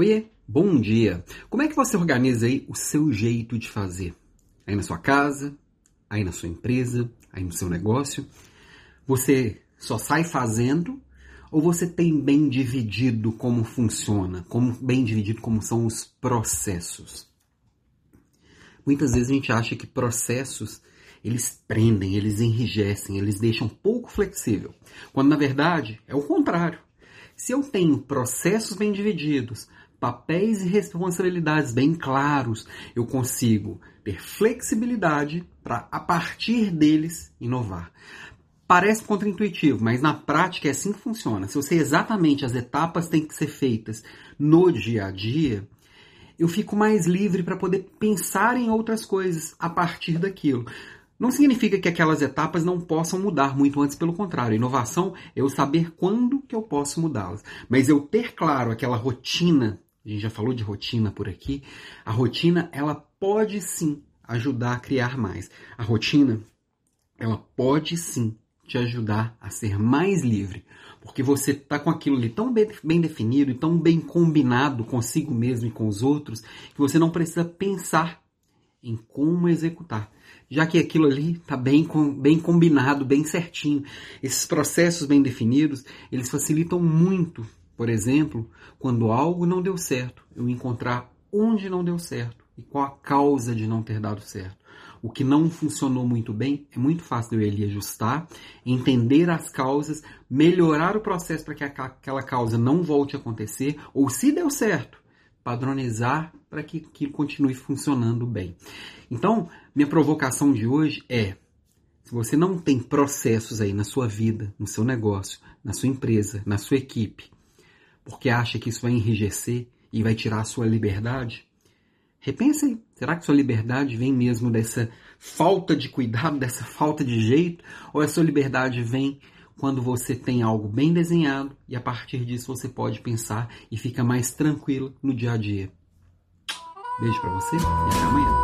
Oiê, bom dia! Como é que você organiza aí o seu jeito de fazer? Aí na sua casa, aí na sua empresa, aí no seu negócio? Você só sai fazendo ou você tem bem dividido como funciona, como bem dividido como são os processos? Muitas vezes a gente acha que processos eles prendem, eles enrijecem, eles deixam pouco flexível, quando na verdade é o contrário. Se eu tenho processos bem divididos, papéis e responsabilidades bem claros, eu consigo ter flexibilidade para, a partir deles, inovar. Parece contraintuitivo, mas na prática é assim que funciona. Se eu sei exatamente as etapas têm que ser feitas no dia a dia, eu fico mais livre para poder pensar em outras coisas a partir daquilo. Não significa que aquelas etapas não possam mudar muito antes, pelo contrário. Inovação é eu saber quando que eu posso mudá-las. Mas eu ter claro aquela rotina a gente já falou de rotina por aqui, a rotina ela pode sim ajudar a criar mais. A rotina ela pode sim te ajudar a ser mais livre, porque você está com aquilo ali tão bem, bem definido e tão bem combinado consigo mesmo e com os outros que você não precisa pensar em como executar, já que aquilo ali está bem, bem combinado, bem certinho. Esses processos bem definidos, eles facilitam muito por exemplo, quando algo não deu certo, eu encontrar onde não deu certo e qual a causa de não ter dado certo. O que não funcionou muito bem é muito fácil eu ele ajustar, entender as causas, melhorar o processo para que aquela causa não volte a acontecer, ou se deu certo, padronizar para que continue funcionando bem. Então, minha provocação de hoje é: se você não tem processos aí na sua vida, no seu negócio, na sua empresa, na sua equipe, porque acha que isso vai enrijecer e vai tirar a sua liberdade? Repensa aí, será que sua liberdade vem mesmo dessa falta de cuidado, dessa falta de jeito? Ou a sua liberdade vem quando você tem algo bem desenhado e a partir disso você pode pensar e fica mais tranquilo no dia a dia? Beijo para você e até amanhã.